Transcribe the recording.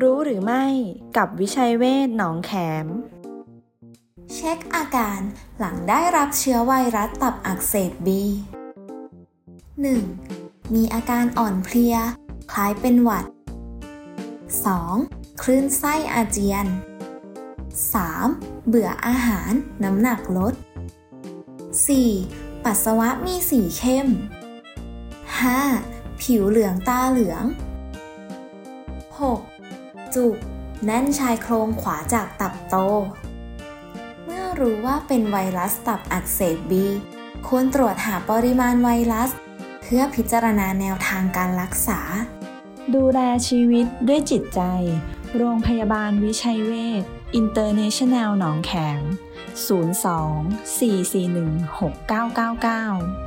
รู้หรือไม่กับวิชัยเวศหนองแขม เช็คอาการหลังได้รับเชื้อไวรัสตับอักเสบบี 1. มีอาการอ่อนเพลีย คล้ายเป็นหวัด 2. คลื่นไส้อาเจียน 3. เบื่ออาหารน้ำหนักลด 4. ปัสสาวะมีสีเข้ม 5. ผิวเหลืองตาเหลือง 6. จุกแน่นชายโครงขวาจากตับโต เมื่อรู้ว่าเป็นไวรัสตับอักเสบบีควรตรวจหาปริมาณไวรัส เพื่อพิจารณาแนวทางการรักษา ดูแลชีวิตด้วยจิตใจ โรงพยาบาลวิชัยเวชอินเตอร์เนชั่นแนลหนองแขม 02 441 6999